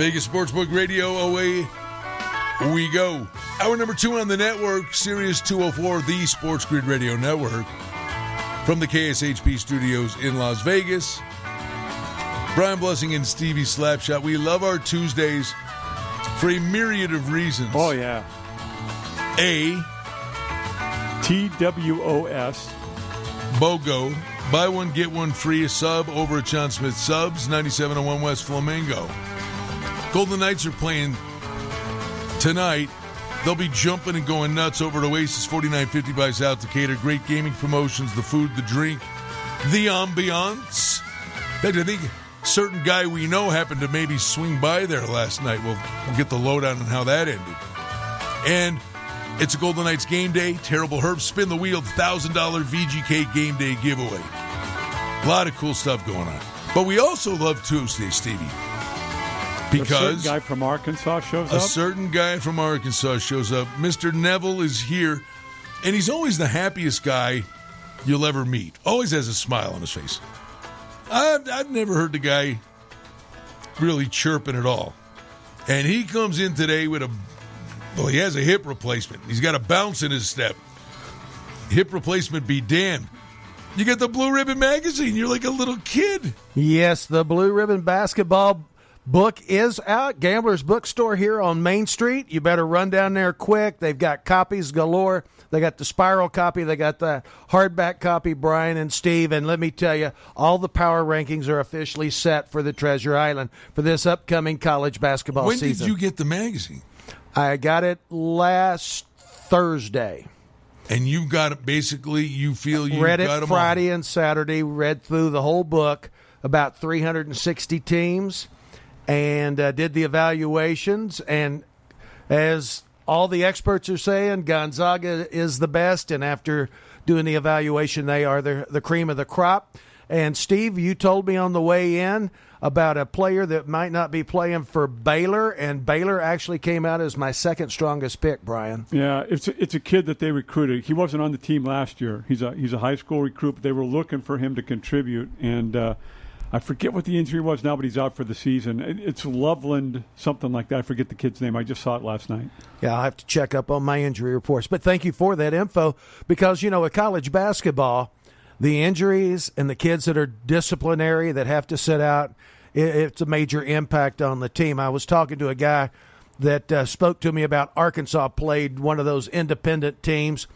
Vegas Sportsbook Radio away we go. Hour number two on the network, Sirius 204, the Sports Grid Radio Network. From the KSHP studios in Las Vegas. Brian Blessing and Stevie Slapshot. We love our Tuesdays for a myriad of reasons. Oh, yeah. A. TWOS. BOGO. Buy one, get one free. A sub over at Jon Smith Subs, 9701 West Flamingo. Golden Knights are playing tonight. They'll be jumping and going nuts over at Oasis 4950 by South Decatur. Great gaming promotions, the food, the drink, the ambiance. I think certain guy we know happened to maybe swing by there last night. We'll, we'll get the lowdown on how that ended. And it's a Golden Knights game day. Terrible Herbst spin the wheel, $1,000 VGK game day giveaway. A lot of cool stuff going on. But we also love Tuesday, Stevie. Because a guy from Arkansas shows a up. A certain guy from Arkansas shows up. Mr. Neville is here, and he's always the happiest guy you'll ever meet. Always has a smile on his face. I've, I've never heard the guy really chirping at all. And he comes in today with a well, he has a hip replacement. He's got a bounce in his step. Hip replacement be damned. You get the Blue Ribbon magazine. You're like a little kid. Yes, the Blue Ribbon basketball book is out. Gambler's Bookstore here on Main Street. You better run down there quick. They've got copies galore. They got the spiral copy. They got the hardback copy, Brian and Steve. And let me tell you, all the power rankings are officially set for the Treasure Island for this upcoming college basketball when season. When did you get the magazine? I got it last Thursday. And you got it basically, you feel you read it Friday all. and Saturday, read through the whole book, about 360 teams, and uh, did the evaluations. And as all the experts are saying, Gonzaga is the best. And after doing the evaluation, they are the, the cream of the crop. And Steve, you told me on the way in about a player that might not be playing for Baylor, and Baylor actually came out as my second strongest pick, Brian. Yeah, it's a, it's a kid that they recruited. He wasn't on the team last year. He's a he's a high school recruit. But they were looking for him to contribute, and uh, I forget what the injury was now, but he's out for the season. It's Loveland, something like that. I forget the kid's name. I just saw it last night. Yeah, I'll have to check up on my injury reports. But thank you for that info because you know, with college basketball the injuries and the kids that are disciplinary that have to sit out, it's a major impact on the team. I was talking to a guy that uh, spoke to me about Arkansas played one of those independent teams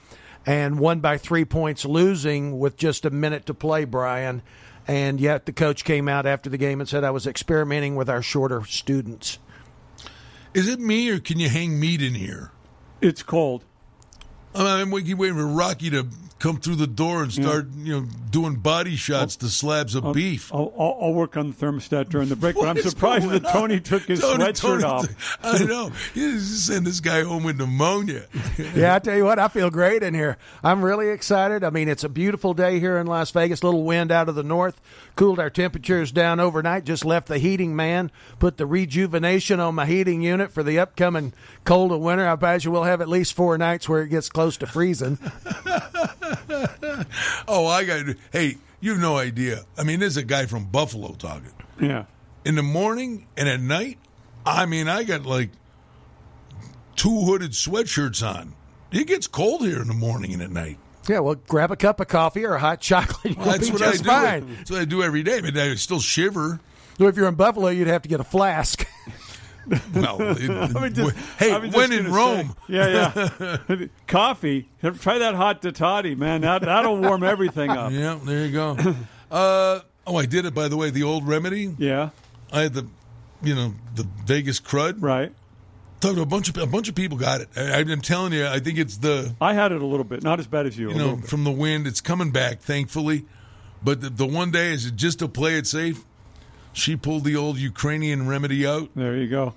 and won by three points, losing with just a minute to play, Brian. And yet the coach came out after the game and said, I was experimenting with our shorter students. Is it me or can you hang meat in here? It's cold. I'm waiting for Rocky to come through the door and start, yeah. you know, doing body oh. shots I'll, to slabs of I'll, beef. I'll, I'll, I'll, work on the thermostat during the break, but I'm surprised that Tony took his Tony, sweatshirt Tony, off. I know. You just send this guy home with pneumonia. yeah, I tell you what, I feel great in here. I'm really excited. I mean, it's a beautiful day here in Las Vegas. Little wind out of the north cooled our temperatures down overnight. Just left the heating man, put the rejuvenation on my heating unit for the upcoming cold of winter. I imagine we'll have at least four nights where it gets close to freezing. oh, I got. Hey, you have no idea. I mean, there's a guy from Buffalo talking. Yeah. In the morning and at night, I mean, I got like two hooded sweatshirts on. It gets cold here in the morning and at night. Yeah, well, grab a cup of coffee or a hot chocolate. Well, that's what I do. Fine. That's what I do every day, but I still shiver. So if you're in Buffalo, you'd have to get a flask. well, it, just, hey, when in Rome. Say, yeah, yeah. Coffee. Try that hot toddy, man. That, that'll warm everything up. Yeah, there you go. Uh, oh, I did it, by the way, the old remedy. Yeah. I had the, you know, the Vegas crud. Right. Talking to a bunch of a bunch of people got it. I, am telling you, I think it's the. I had it a little bit, not as bad as you. You know, from the wind, it's coming back, thankfully. But the, the one day is just to play it safe. She pulled the old Ukrainian remedy out. There you go.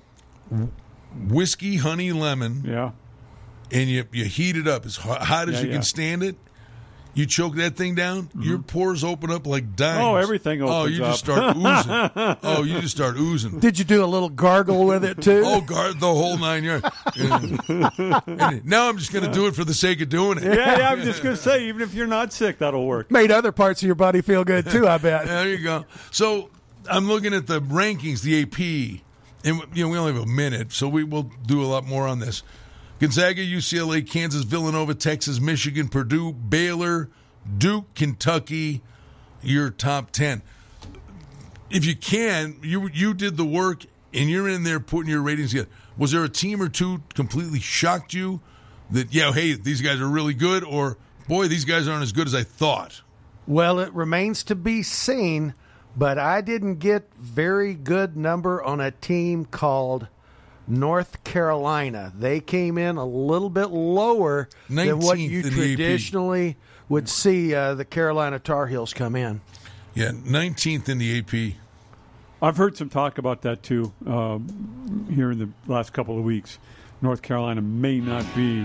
Whiskey, honey, lemon. Yeah. And you you heat it up as hot as yeah, you yeah. can stand it. You choke that thing down, mm-hmm. your pores open up like dimes. Oh, everything opens Oh, you up. just start oozing. oh, you just start oozing. Did you do a little gargle with it too? oh, guard the whole nine yards. and now I'm just going to do it for the sake of doing it. Yeah, yeah. I'm just going to say, even if you're not sick, that'll work. Made other parts of your body feel good too. I bet. there you go. So I'm looking at the rankings, the AP, and you know we only have a minute, so we will do a lot more on this. Gonzaga, UCLA, Kansas, Villanova, Texas, Michigan, Purdue, Baylor, Duke, Kentucky. Your top ten. If you can, you you did the work and you're in there putting your ratings together. Was there a team or two completely shocked you that yeah, hey, these guys are really good, or boy, these guys aren't as good as I thought? Well, it remains to be seen, but I didn't get very good number on a team called North Carolina. They came in a little bit lower than what you in AP. traditionally would see uh, the Carolina Tar Heels come in. Yeah, 19th in the AP. I've heard some talk about that too um, here in the last couple of weeks. North Carolina may not be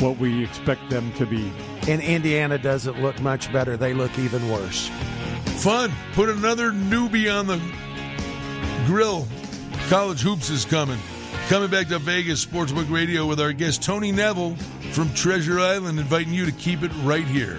what we expect them to be. And Indiana doesn't look much better. They look even worse. Fun. Put another newbie on the grill. College Hoops is coming. Coming back to Vegas Sportsbook Radio with our guest Tony Neville from Treasure Island, inviting you to keep it right here.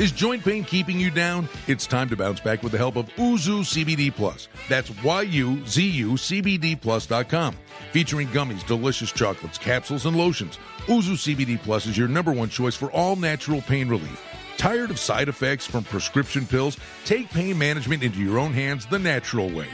Is joint pain keeping you down? It's time to bounce back with the help of Yuzu CBD Plus. That's Y-U-Z-U CBD Plus.com. Featuring gummies, delicious chocolates, capsules, and lotions. Yuzu CBD Plus is your number one choice for all natural pain relief. Tired of side effects from prescription pills? Take pain management into your own hands the natural way.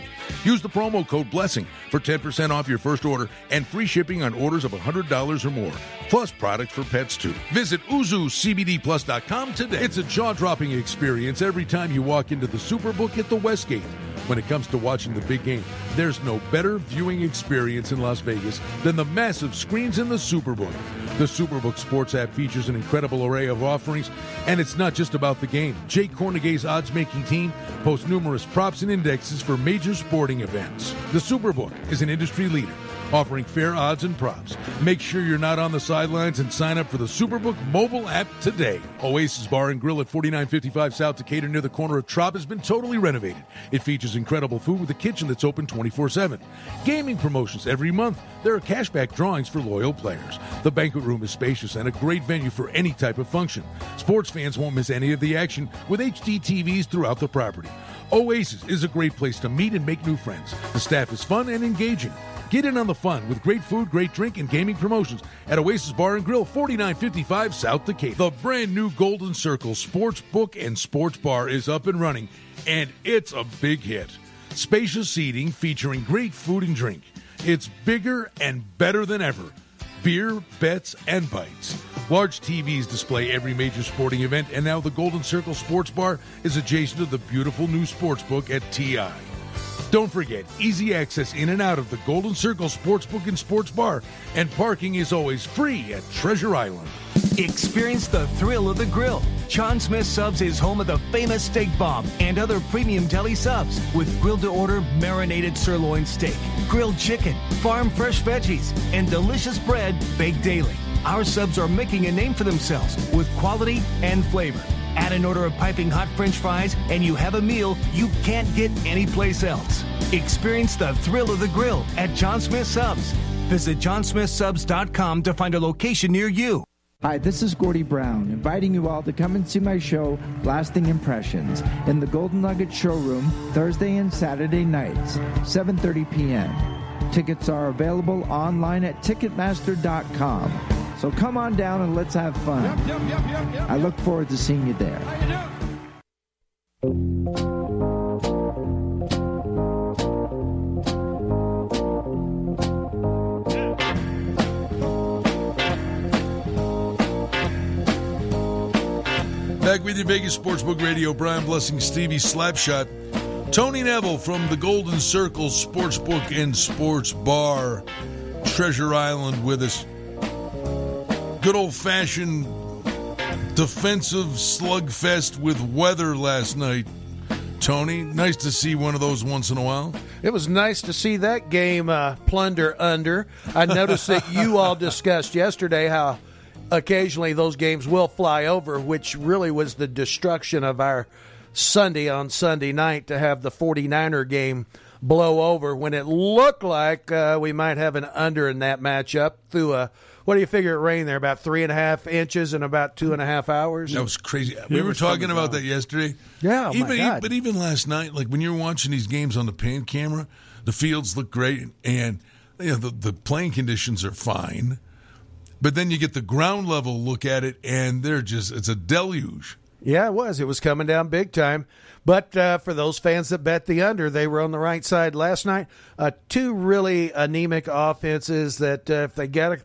Use the promo code BLESSING for 10% off your first order and free shipping on orders of $100 or more. Plus products for pets too. Visit YuzuCBDPlus.com today. It's a jaw-dropping experience every time you walk into the Superbook at the Westgate. When it comes to watching the big game, there's no better viewing experience in Las Vegas than the massive screens in the Superbook. The Superbook Sports app features an incredible array of offerings, and it's not just about the game. Jay Kornegay's odds making team posts numerous props and indexes for major sporting events. The Superbook is an industry leader offering fair odds and props. Make sure you're not on the sidelines and sign up for the Superbook mobile app today. Oasis Bar and Grill at 4955 South Decatur near the corner of Trop has been totally renovated. It features incredible food with a kitchen that's open 24 7. Gaming promotions every month. There are cashback drawings for loyal players. The banquet room is spacious and a great venue for any type of function. Sports fans won't miss any of the action with HD TVs throughout the property. Oasis is a great place to meet and make new friends. The staff is fun and engaging. Get in on the fun with great food, great drink, and gaming promotions at Oasis Bar and Grill, 4955 South Decatur. The brand new Golden Circle Sports Book and Sports Bar is up and running, and it's a big hit. Spacious seating featuring great food and drink. It's bigger and better than ever. Beer, bets, and bites. Large TVs display every major sporting event, and now the Golden Circle Sports Bar is adjacent to the beautiful new sports book at TI. Don't forget, easy access in and out of the Golden Circle Sportsbook and Sports Bar, and parking is always free at Treasure Island. Experience the thrill of the grill. Jon Smith Subs is home of the famous steak bomb and other premium deli subs with grilled to order marinated sirloin steak, grilled chicken, farm fresh veggies, and delicious bread baked daily. Our subs are making a name for themselves with quality and flavor. Add an order of piping hot french fries, and you have a meal you can't get anyplace else. Experience the thrill of the grill at Jon Smith Subs. Visit jonsmithsubs.com to find a location near you. Hi, this is Gordie Brown, inviting you all to come and see my show, Lasting Impressions, in the Golden Nugget Showroom Thursday and Saturday nights, 7:30 p.m. Tickets are available online at Ticketmaster.com. So come on down and let's have fun. I look forward to seeing you there. Back with you, Vegas Sportsbook Radio. Brian Blessing, Stevie Slapshot. Tony Neville from the Golden Circle Sportsbook and Sports Bar, Treasure Island, with us. Good old fashioned defensive slugfest with weather last night. Tony, nice to see one of those once in a while. It was nice to see that game uh, plunder under. I noticed that you all discussed yesterday how occasionally those games will fly over, which really was the destruction of our Sunday on Sunday night to have the 49er game blow over when it looked like uh, we might have an under in that matchup through a what do you figure it rained there? About three and a half inches in about two and a half hours. That was crazy. We were talking about that yesterday. Yeah, oh my even God. but even last night, like when you're watching these games on the pan camera, the fields look great, and you know the the playing conditions are fine. But then you get the ground level look at it, and they're just it's a deluge. Yeah, it was. It was coming down big time. But uh, for those fans that bet the under, they were on the right side last night. Uh, two really anemic offenses that uh, if they get a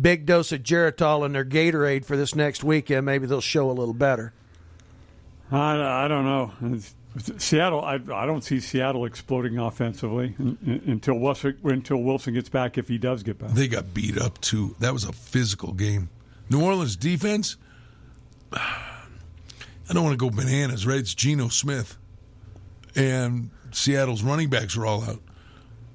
big dose of Geritol in their Gatorade for this next weekend, maybe they'll show a little better. I, I don't know. It's- Seattle, I, I don't see Seattle exploding offensively un- un- until Wilson, until Wilson gets back, if he does get back. They got beat up too. That was a physical game. New Orleans defense. I don't want to go bananas, right? It's Geno Smith, and Seattle's running backs were all out.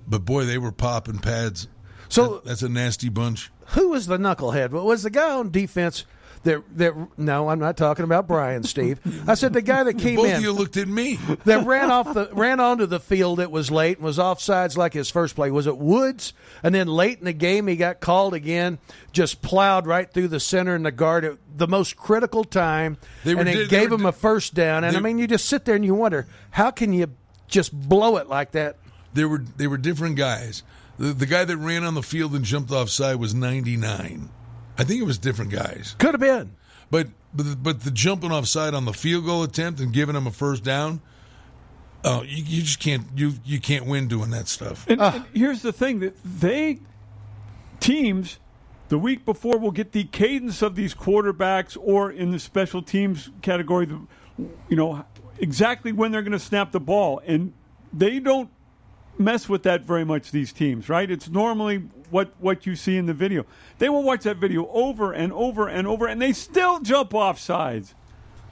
But boy, they were popping pads. So That- that's a nasty bunch. who was the knucklehead? What was the guy on defense? That, that no, I'm not talking about Brian, Steve. I said the guy that came Both in. of you looked at me. that ran off the ran onto the field. It was late and was offsides like his first play. Was it Woods? And then late in the game, he got called again. Just plowed right through the center and the guard at the most critical time, They were and it they gave were him a first down. And I mean, you just sit there and you wonder how can you just blow it like that. They were they were different guys. The, the guy that ran on the field and jumped offside was 99. I think it was different guys. Could have been. But but the, but the jumping offside on the field goal attempt and giving him a first down, oh, you, you just can't you you can't win doing that stuff. And, ah. and here's the thing that they teams the week before will get the cadence of these quarterbacks, or in the special teams category, the, you know exactly when they're going to snap the ball, and they don't mess with that very much. These teams, right? It's normally what what you see in the video. They will watch that video over and over and over, and they still jump off sides.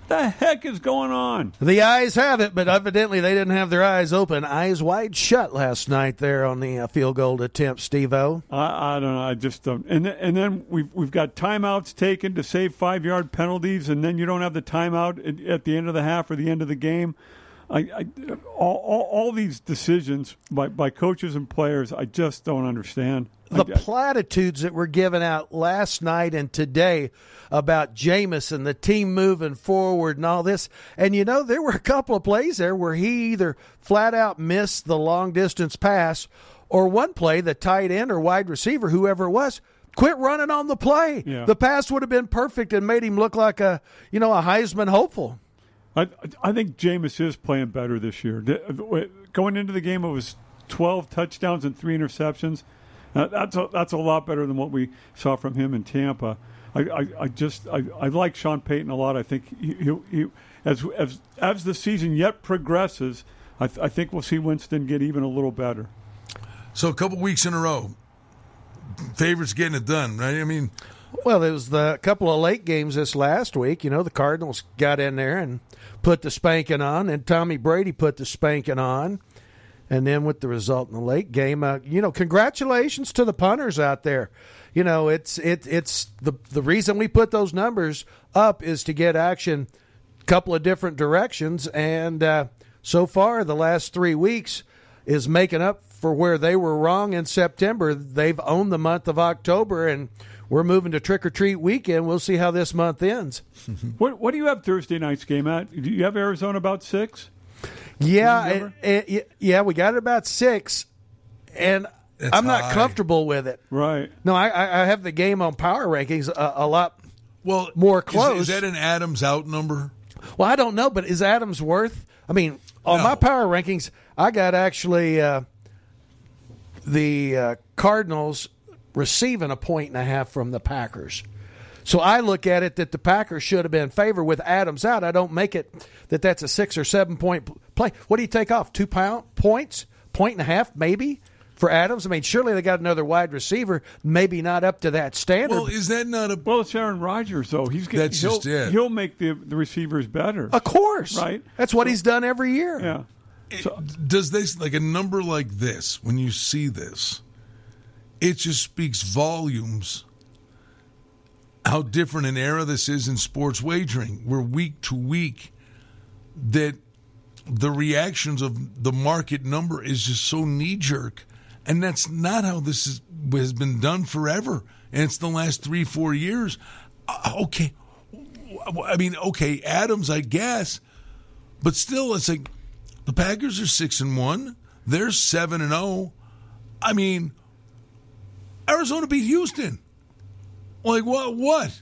The heck is going on? The eyes have it, but evidently they didn't have their eyes open, eyes wide shut last night there on the uh, field goal attempt, Steve O. I, I don't know. I just don't. And th- and then we've we've got timeouts taken to save five yard penalties, and then you don't have the timeout at, at the end of the half or the end of the game. I, I all, all, all these decisions by, by coaches and players, I just don't understand. the I- platitudes that were given out last night and today about Jameson, and the team moving forward and all this. And you know, there were a couple of plays there where he either flat out missed the long distance pass or one play, the tight end or wide receiver, whoever it was, quit running on the play. Yeah. The pass would have been perfect and made him look like a, you know, a Heisman hopeful. I, I think Jameis is playing better this year. Going into the game, it was 12 touchdowns and three interceptions. Uh, that's a, that's a lot better than what we saw from him in Tampa. I, I, I just I, I like Sean Payton a lot. I think he, he, he as as as the season yet progresses, I, th- I think we'll see Winston get even a little better. So a couple weeks in a row, favorites getting it done, right? I mean, Well, it was the couple of late games this last week. You know, the Cardinals got in there and put the spanking on, and Tommy Brady put the spanking on. And then with the result in the late game, uh, you know, congratulations to the punters out there. You know, it's it it's the the reason we put those numbers up is to get action a couple of different directions, and uh, so far the last three weeks is making up for where they were wrong in September. They've owned the month of October, and we're moving to trick or treat weekend. We'll see how this month ends. What what do you have Thursday night's game at? Do you have Arizona about six? Yeah, Remember? it- it- yeah, we got it about six, and That's I'm not high. comfortable with it. Right. No, I, I I have the game on power rankings a, a lot. well, More is- close. Is, that an Adams out number? Well, I don't know, but is Adams worth? I mean, on No. my power rankings, I got actually uh, the uh, Cardinals receiving a point and a half from the Packers. So I look at it that the Packers should have been favored with Adams out. I don't make it that that's a six or seven point play. What do you take off? Two pound points, point and a half, maybe for Adams. I mean, surely they got another wide receiver, maybe not up to that standard. Well, is that not a? Well, it's Aaron Rodgers, though. He's getting, That's he'll, just it. He'll make the the receivers better. of course, Right. That's what he's done every year. Yeah. So, Does this like a number like this when you see this? It just speaks volumes. How different an era this is in sports wagering. We're week to week that the reactions of the market number is just so knee jerk, and that's not how this is, has been done forever. And it's the last three four years. Uh, okay, I mean, okay, Adams, I guess, but still, it's like the Packers are six and one. They're seven and zero. I mean, Arizona beat Houston. Like what? What?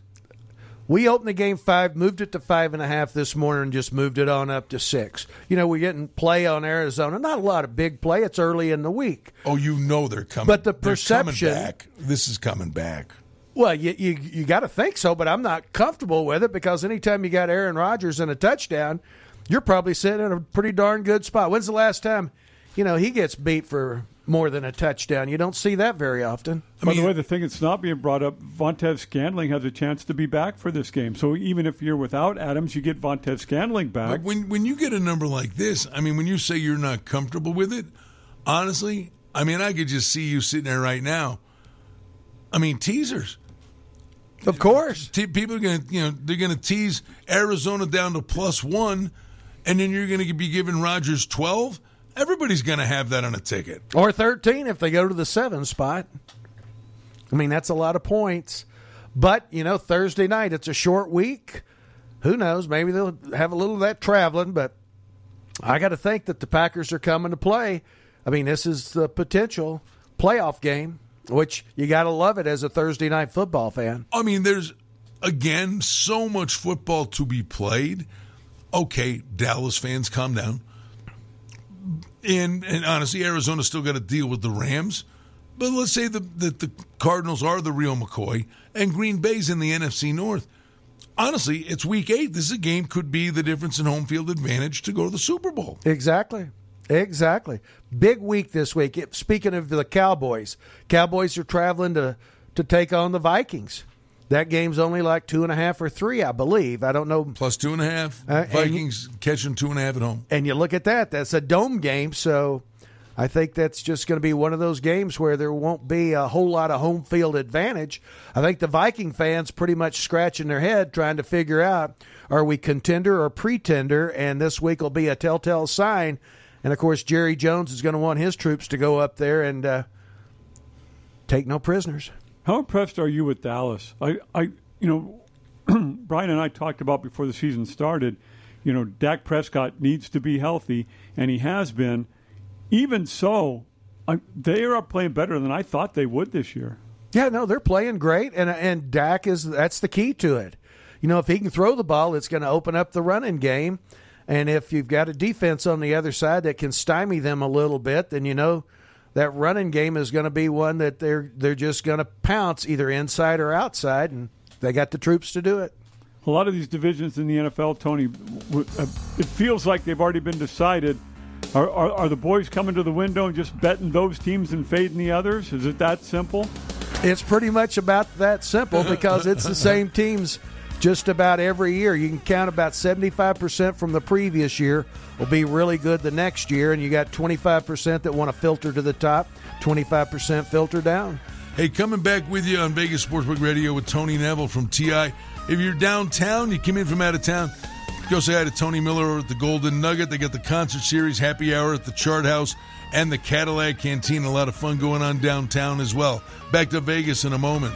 We opened the game five, moved it to five and a half this morning, and just moved it on up to six. You know, we're getting play on Arizona. Not a lot of big play. It's early in the week. Oh, you know they're coming. But the perception- back. This is coming back. Well, you you, you got to think so, but I'm not comfortable with it because anytime you got Aaron Rodgers and a touchdown, you're probably sitting in a pretty darn good spot. When's the last time, you know, he gets beat for more than a touchdown? You don't see that very often. by the way, the thing that's not being brought up, Valdes-Scantling has a chance to be back for this game. So even if you're without Adams, you get Valdes-Scantling back. But when when you get a number like this, I mean, when you say you're not comfortable with it, honestly, I mean, I could just see you sitting there right now. I mean, teasers. Of course. Te- people are going to, you know, they're going to tease Arizona down to plus one, and then you're going to be giving Rodgers twelve. Everybody's going to have that on a ticket. Or 13 if they go to the seven spot. I mean, that's a lot of points. But, you know, Thursday night, it's a short week. Who knows? Maybe they'll have a little of that traveling, but I got to think that the Packers are coming to play. I mean, this is the potential playoff game, which you got to love it as a Thursday night football fan. I mean, there's again so much football to be played. Okay, Dallas fans, calm down. And and honestly, Arizona's still got to deal with the Rams. But let's say that the Cardinals are the real McCoy and Green Bay's in the NFC North. Honestly, it's week eight. This is a game could be the difference in home field advantage to go to the Super Bowl. Exactly. Exactly. Big week this week. Speaking of the Cowboys, Cowboys are traveling to, to take on the Vikings. That game's only like two and a half or three, I believe. I don't know. Plus two and a half. Uh, and- Vikings catching two and a half at home. And you look at that, that's a dome game. So I think that's just going to be one of those games where there won't be a whole lot of home field advantage. I think the Viking fans pretty much scratching their head trying to figure out are we contender or pretender? And this week will be a telltale sign. And of course, Jerry Jones is going to want his troops to go up there and uh, take no prisoners. How impressed are you with Dallas? I, I you know, Brian and I talked about before the season started. You know, Dak Prescott needs to be healthy, and he has been. Even so, I, they are playing better than I thought they would this year. Yeah, no, they're playing great, and and Dak is that's the key to it. You know, if he can throw the ball, it's going to open up the running game, and if you've got a defense on the other side that can stymie them a little bit, then you know that running game is going to be one that they're they're just going to pounce either inside or outside, and they got the troops to do it. A lot of these divisions in the NFL, Tony, uh, it feels like they've already been decided. Are, are, are the boys coming to the window and just betting those teams and fading the others? Is it that simple? It's pretty much about that simple because it's the same teams just about every year. You can count about 75% from the previous year will be really good the next year, and you got 25% that want to filter to the top, 25% filter down. Hey, coming back with you on Vegas Sportsbook Radio with Tony Neville from TI. If you're downtown, you come in from out of town, go say hi to Tony Miller at the Golden Nugget. They got the concert series, happy hour at the Chart House, and the Cadillac Canteen. A lot of fun going on downtown as well. Back to Vegas in a moment.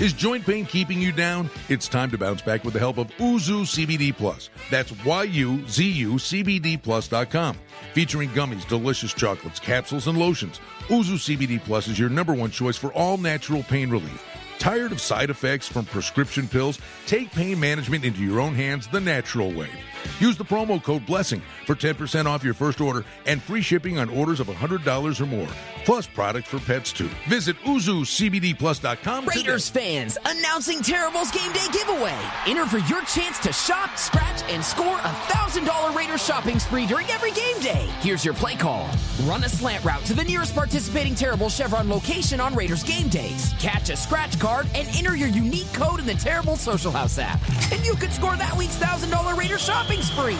Is joint pain keeping you down? It's time to bounce back with the help of Yuzu CBD Plus. That's Y-U-Z-U CBD Plus.com. Featuring gummies, delicious chocolates, capsules, and lotions. Yuzu CBD Plus is your number one choice for all natural pain relief. Tired of side effects from prescription pills? Take pain management into your own hands the natural way. Use the promo code BLESSING for 10% off your first order and free shipping on orders of $100 or more. Plus products for pets too. Visit YuzuCBDPlus.com. Raiders fans, announcing Terrible's Game Day giveaway. Enter for your chance to shop, scratch, and score a $1,000 Raiders shopping spree during every game day. Here's your play call. Run a slant route to the nearest participating Terrible Chevron location on Raiders game days. Catch a scratch card and enter your unique code in the Terrible Social House app. And you could score that week's $1,000 Raiders shopping spree.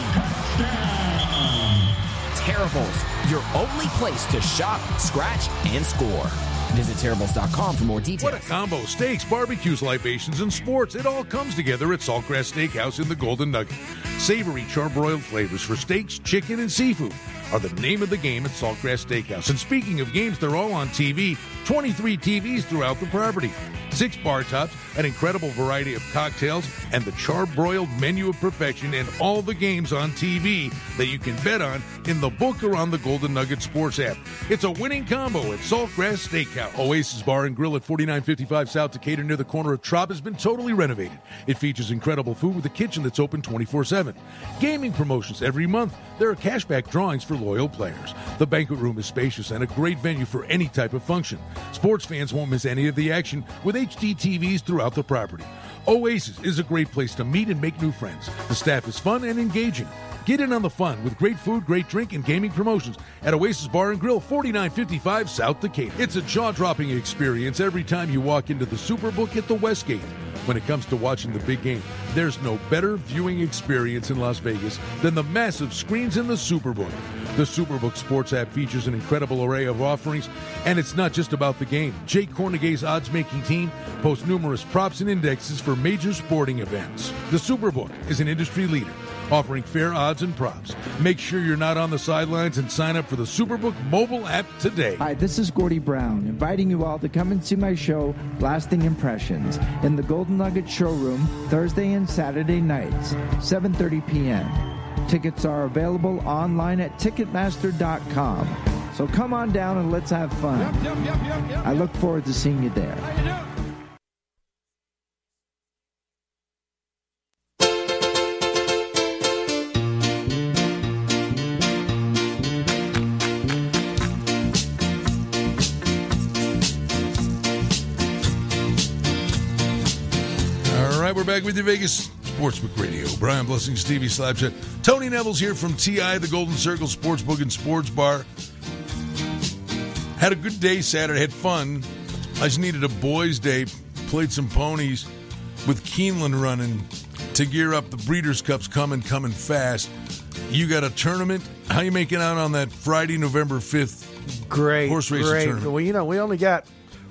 Terribles, your only place to shop, scratch, and score. Visit Terribles.com for more details. What a combo. Steaks, barbecues, libations, and sports. It all comes together at Saltgrass Steakhouse in the Golden Nugget. Savory charbroiled flavors for steaks, chicken, and seafood are the name of the game at Saltgrass Steakhouse. And speaking of games, they're all on TV. 23 TVs throughout the property. Six bar tops, an incredible variety of cocktails, and the charbroiled menu of perfection, and all the games on TV that you can bet on in the book or on the Golden Nugget Sports app. It's a winning combo at Saltgrass Steakhouse. Oasis Bar and Grill at 4955 South Decatur near the corner of Trop has been totally renovated. It features incredible food with a kitchen that's open 24 7. Gaming promotions every month. There are cashback drawings for loyal players. The banquet room is spacious and a great venue for any type of function. Sports fans won't miss any of the action with HD TVs throughout the property. Oasis is a great place to meet and make new friends. The staff is fun and engaging. Get in on the fun with great food, great drink, and gaming promotions at Oasis Bar and Grill, 4955 South Decatur. It's a jaw dropping experience every time you walk into the Superbook at the Westgate. When it comes to watching the big game, there's no better viewing experience in Las Vegas than the massive screens in the Superbook. The Superbook Sports app features an incredible array of offerings, and it's not just about the game. Jay Kornegay's odds making team posts numerous props and indexes for major sporting events. The Superbook is an industry leader offering fair odds and props. Make sure you're not on the sidelines and sign up for the Superbook mobile app today. Hi, this is Gordie Brown, inviting you all to come and see my show, Lasting Impressions, in the Golden Nugget Showroom Thursday and Saturday nights, 7:30 p.m. Tickets are available online at Ticketmaster.com. So come on down and let's have fun. I look forward to seeing you there. We're back with you, Vegas Sportsbook Radio. Brian Blessing, Stevie Slapshot. Tony Neville's here from TI, the Golden Circle Sportsbook and Sports Bar. Had a good day Saturday, had fun. I just needed a boys' day. Played some ponies with Keeneland running to gear up. The Breeders' Cup's coming, coming fast. You got a tournament. How you making out on that Friday, November 5th? Great, Horse racing great. tournament. Well, you know, we only got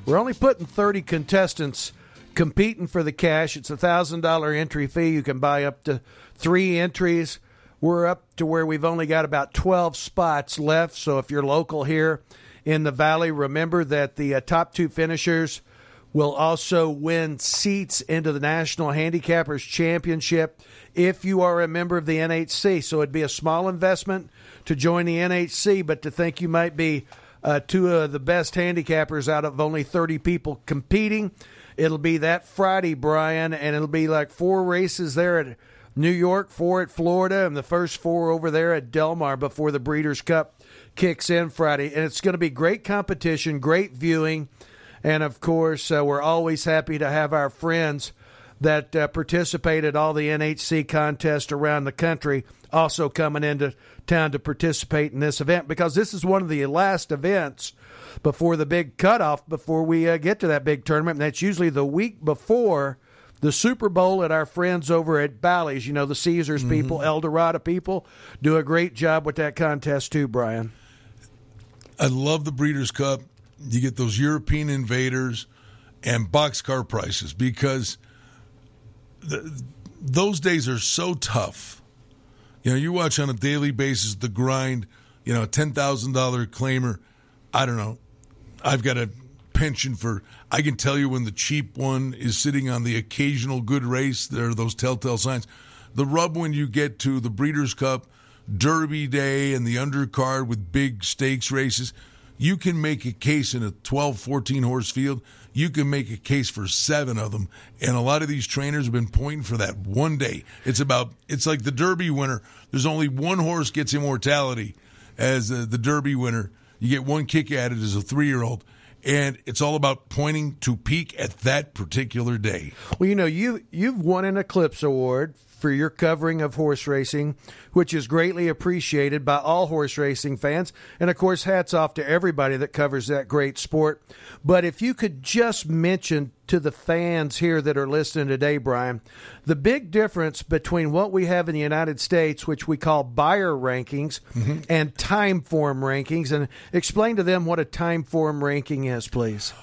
we're only putting thirty contestants competing for the cash. It's a thousand dollar entry fee. You can buy up to three entries. We're up to where we've only got about twelve spots left. So if you're local here in the valley, remember that the uh, top two finishers will also win seats into the National Handicappers Championship if you are a member of the NHC. So it'd be a small investment to join the NHC, but to think you might be uh, two of the best handicappers out of only 30 people competing. It'll be that Friday, Brian, and it'll be like four races there at New York, four at Florida, and the first four over there at Del Mar before the Breeders' Cup kicks in Friday. And it's going to be great competition, great viewing. And of course, uh, we're always happy to have our friends that uh, participate at all the NHC contests around the country also coming into town to participate in this event because this is one of the last events before the big cutoff before we uh, get to that big tournament. And that's usually the week before the Super Bowl at our friends over at Bally's. You know, the Caesars people, El Dorado people do a great job with that contest too, Brian. I love the Breeders' Cup. You get those European invaders and boxcar prices because the, those days are so tough. You know, you watch on a daily basis the grind. You know, a ten thousand dollar claimer. I don't know. I've got a penchant for. I can tell you when the cheap one is sitting on the occasional good race. There are those telltale signs. The rub when you get to the Breeders' Cup, Derby Day, and the undercard with big stakes races, you can make a case in a 12, 14 horse field. You can make a case for seven of them. And a lot of these trainers have been pointing for that one day. It's about, it's like the Derby winner. There's only one horse gets immortality as uh, the Derby winner. You get one kick at it as a three year old and it's all about pointing to peak at that particular day. Well, you know, you you've won an Eclipse Award for your covering of horse racing, which is greatly appreciated by all horse racing fans. And of course, hats off to everybody that covers that great sport. But if you could just mention to the fans here that are listening today, Brian, the big difference between what we have in the United States, which we call Beyer rankings, mm-hmm. and Timeform rankings, and explain to them what a Timeform ranking is, please.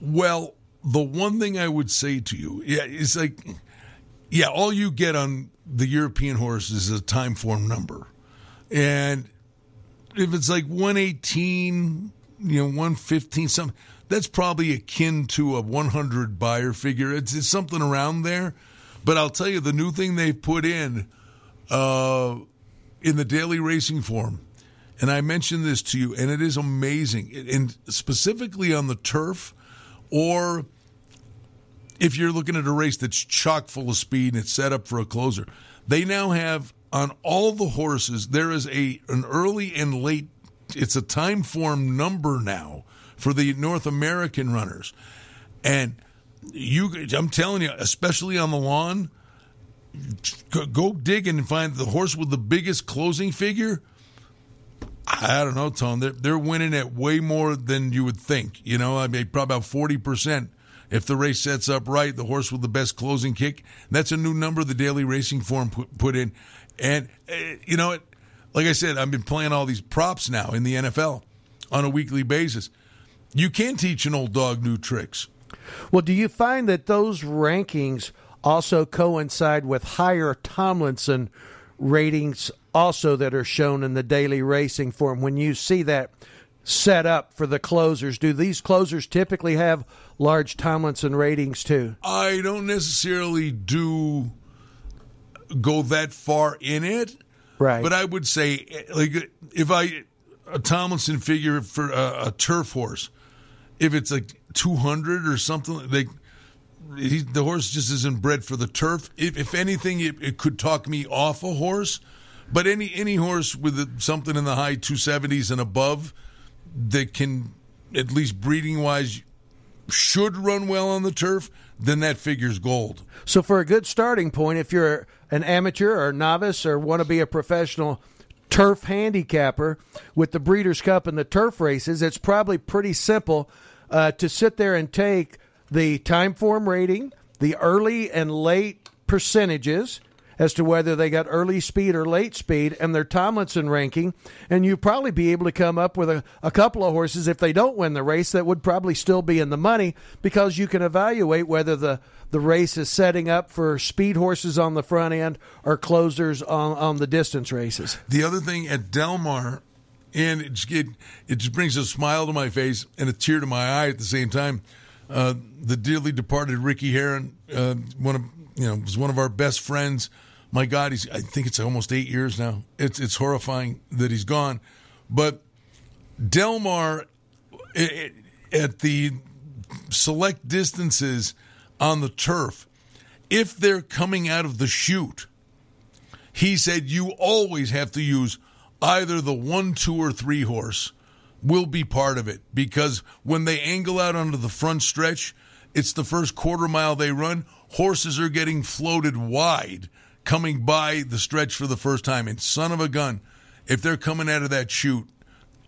Well, the one thing I would say to you, yeah, is like yeah, all you get on the European horse is a Timeform number. And if it's like 118, you know, 115, something, that's probably akin to a 100 Beyer figure. It's, it's something around there. But I'll tell you, the new thing they've put in uh, in the daily racing form, and I mentioned this to you, and it is amazing. And specifically on the turf or – if you're looking at a race that's chock full of speed and it's set up for a closer, they now have on all the horses there is a an early and late. It's a Timeform number now for the North American runners, and you. I'm telling you, especially on the lawn. Go, digging and find the horse with the biggest closing figure. I don't know, Tom. They're they're winning at way more than you would think. You know, I mean, probably about forty percent if the race sets up right, the horse with the best closing kick. That's a new number the daily racing form put, in. And, uh, you know, it, like I said, I've been playing all these props now in the NFL on a weekly basis. You can teach an old dog new tricks. Well, do you find that those rankings also coincide with higher Tomlinson ratings also that are shown in the daily racing form? When you see that set up for the closers, do these closers typically have large Tomlinson ratings too? I don't necessarily do go that far in it. Right. But I would say, like, if I, a Tomlinson figure for a, a turf horse, if it's like 200 or something, like, he, the horse just isn't bred for the turf. If, if anything, it, it, could talk me off a horse. But any any horse with something in the high 270s and above that can, at least breeding wise, should run well on the turf, then that figures gold. So, for a good starting point, if you're an amateur or novice or want to be a professional turf handicapper with the Breeders' Cup and the turf races, it's probably pretty simple uh, to sit there and take the Timeform rating, the early and late percentages as to whether they got early speed or late speed and their Tomlinson ranking. And you'd probably be able to come up with a, a couple of horses if they don't win the race that would probably still be in the money because you can evaluate whether the, the race is setting up for speed horses on the front end or closers on, on the distance races. The other thing at Del Mar, and it, it, it just brings a smile to my face and a tear to my eye at the same time. Uh, the dearly departed Ricky Heron, uh, one of you know, was one of our best friends my God, he's I think it's almost eight years now. It's it's horrifying that he's gone. But Del Mar it, at the select distances on the turf, if they're coming out of the chute, he said you always have to use either the one, two, or three horse will be part of it because when they angle out onto the front stretch, it's the first quarter mile they run. Horses are getting floated wide coming by the stretch for the first time. And son of a gun, if they're coming out of that chute,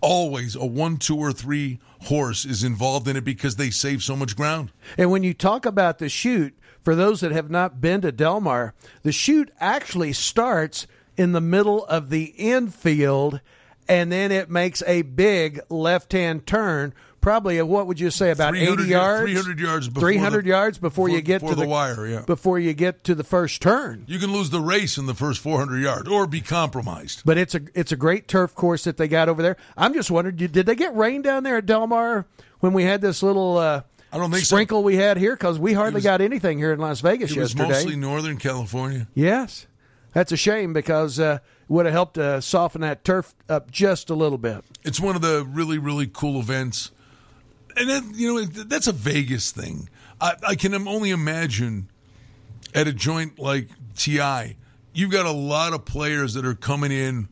always a one, two, or three horse is involved in it because they save so much ground. And when you talk about the chute, for those that have not been to Del Mar, the chute actually starts in the middle of the infield and then it makes a big left hand turn probably uh, what would you say about 80 yards 300 yards before 300 the- yards before, you get before to the wire, yeah. before you get to the first turn You can lose the race in the first 400 yards or be compromised. but it's a it's a great turf course that they got over there i'm just wondering did, did they get rain down there at del mar when we had this little uh I don't think so. sprinkle we had here because we hardly was- got anything here in las vegas It was mostly Northern California. yes that's a shame because uh would have helped uh, soften that turf up just a little bit It's one of the really, really cool events. And then, you know, that's a Vegas thing. I, I can only imagine at a joint like TI, you've got a lot of players that are coming in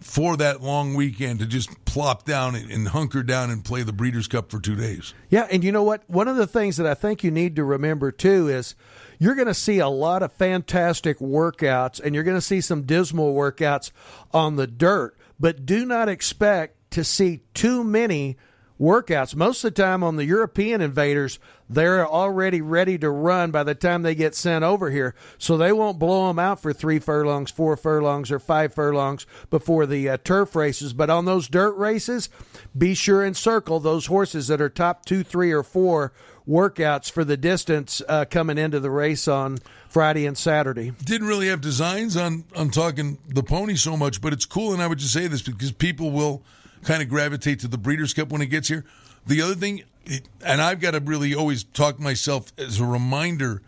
for that long weekend to just plop down and, and hunker down and play the Breeders' Cup for two days. Yeah, and you know what? One of the things that I think you need to remember too is you're going to see a lot of fantastic workouts and you're going to see some dismal workouts on the dirt, but do not expect to see too many workouts. Most of the time on the European invaders, they're already ready to run by the time they get sent over here. So they won't blow them out for three furlongs, four furlongs, or five furlongs before the uh, turf races. But on those dirt races, be sure and circle those horses that are top two, three, or four workouts for the distance uh, coming into the race on Friday and Saturday. didn't really have designs on on talking the pony so much, but it's cool. And I would just say this because people will kind of gravitate to the Breeders' Cup when it gets here. The other thing, and I've got to really always talk myself as a reminder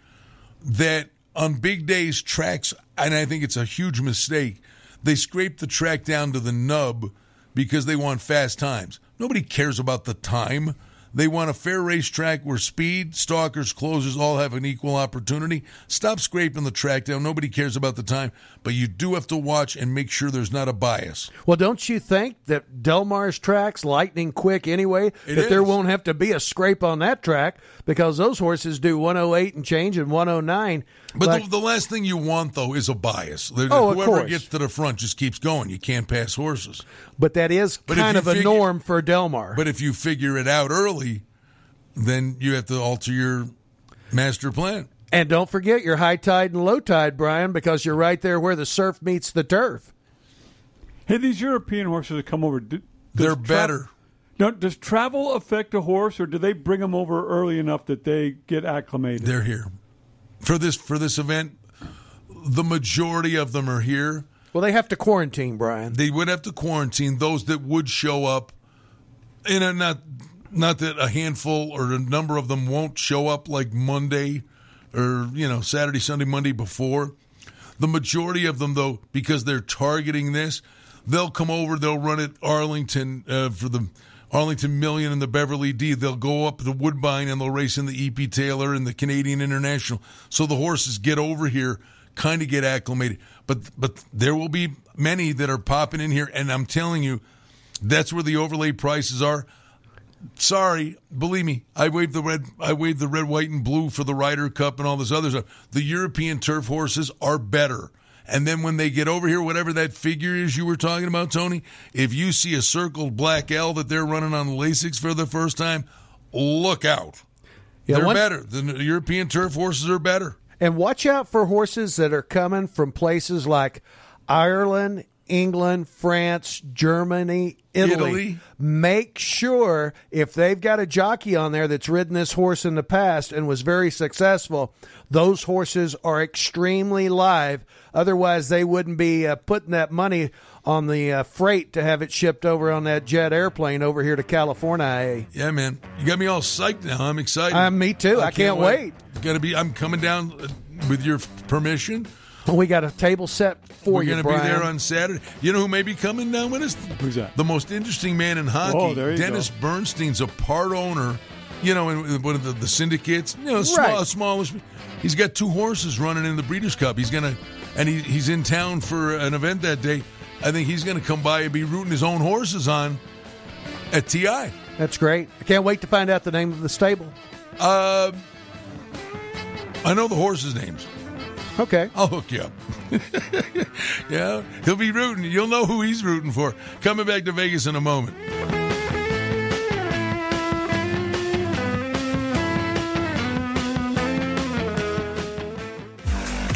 that on big days, tracks, and I think it's a huge mistake. They scrape the track down to the nub because they want fast times. Nobody cares about the time. They want a fair racetrack where speed, stalkers, closers all have an equal opportunity. Stop scraping the track down. Nobody cares about the time, but you do have to watch and make sure there's not a bias. Well, don't you think that Del Mar's track's lightning quick anyway? It that there won't have to be a scrape on that track because those horses do 108 and change and 109. But Like- the, the last thing you want, though, is a bias. The- Oh, of Whoever course. gets to the front just keeps going. You can't pass horses. but that is But kind you of a norm for Del Mar. But if you figure it out early, then you have to alter your master plan. and don't forget your high tide and low tide, Brian, because you're right there where the surf meets the turf. Hey, these European horses that come over, do, they're tra- better. No, does travel affect a horse, or do they bring them over early enough that they get acclimated? They're here for this for this event. The majority of them are here. Well, they have to quarantine, Brian. They would have to quarantine those that would show up. And uh, not not that a handful or a number of them won't show up like Monday or you know Saturday, Sunday, Monday before. The majority of them, though, because they're targeting this, they'll come over. They'll run at Arlington uh, for the Arlington Million and the Beverly D. They'll go up to Woodbine and they'll race in the EP Taylor and the Canadian International. So the horses get over here, kind of get acclimated. But but there will be many that are popping in here, and I'm telling you, that's where the overlay prices are. Sorry, believe me, I waved the red, I waved the red, white, and blue for the Ryder Cup and all this other stuff. The European turf horses are better. And then when they get over here, whatever that figure is you were talking about, Tony, if you see a circled black L that they're running on the Lasix for the first time, look out. Yeah, they're one- better. The European turf horses are better. And watch out for horses that are coming from places like Ireland, England, France, Germany, Italy. Italy. Make sure if they've got a jockey on there that's ridden this horse in the past and was very successful, those horses are extremely live. Otherwise, they wouldn't be uh, putting that money on the uh, freight to have it shipped over on that jet airplane over here to California. Yeah, man. You got me all psyched now. I'm excited. Uh, me too. I can't wait. Gonna be. I'm coming down uh, with your permission. We got a table set for you. We're going to be there on Saturday. You know who may be coming down with us? Who's that? The most interesting man in hockey. Oh, there you Dennis go. Bernstein's a part owner. You know, in one of the, the syndicates. You know, small, Right. smallish. He's got two horses running in the Breeders' Cup. He's gonna, and he, he's in town for an event that day. I think he's gonna come by and be rooting his own horses on at TI. That's great. I can't wait to find out the name of the stable. Uh, I know the horses' names. Okay. I'll hook you up. yeah, he'll be rooting. You'll know who he's rooting for. Coming back to Vegas in a moment.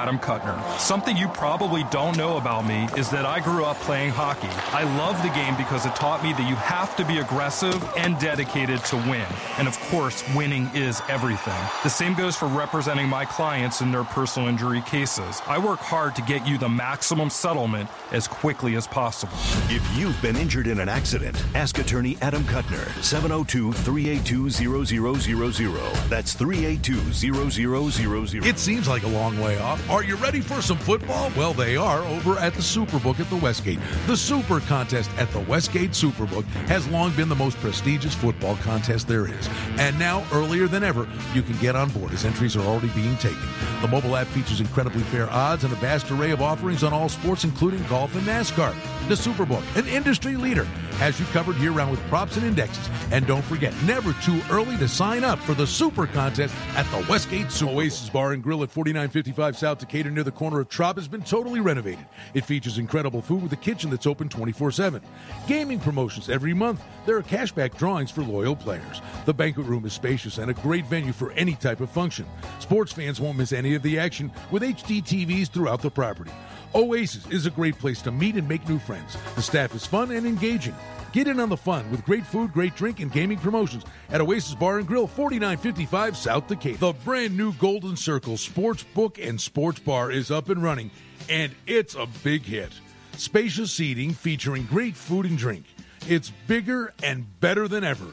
Adam Kutner. Something you probably don't know about me is that I grew up playing hockey. I love the game because it taught me that you have to be aggressive and dedicated to win. And of course, winning is everything. The same goes for representing my clients in their personal injury cases. I work hard to get you the maximum settlement as quickly as possible. If you've been injured in an accident, ask attorney Adam Kutner, 702 382 0000. That's 382 0000. It seems like a long way off. Are you ready for some football? Well, they are over at the Superbook at the Westgate. The Super Contest at the Westgate Superbook has long been the most prestigious football contest there is. And now, earlier than ever, you can get on board as entries are already being taken. The mobile app features incredibly fair odds and a vast array of offerings on all sports, including golf and NASCAR. The Superbook, an industry leader, has you covered year round with props and indexes. And don't forget, never too early to sign up for the Super Contest at the Westgate Oasis Bar and Grill at 4955 South Decatur near the corner of Trop has been totally renovated. It features incredible food with a kitchen that's open 24 7. Gaming promotions every month. There are cashback drawings for loyal players. The banquet room is spacious and a great venue for any type of function. Sports fans won't miss any of the action with HD TVs throughout the property. Oasis is a great place to meet and make new friends. The staff is fun and engaging. Get in on the fun with great food, great drink, and gaming promotions at Oasis Bar and Grill, 4955 South Decatur. The brand new Golden Circle Sports Book and Sports Bar is up and running, and it's a big hit. Spacious seating featuring great food and drink. It's bigger and better than ever.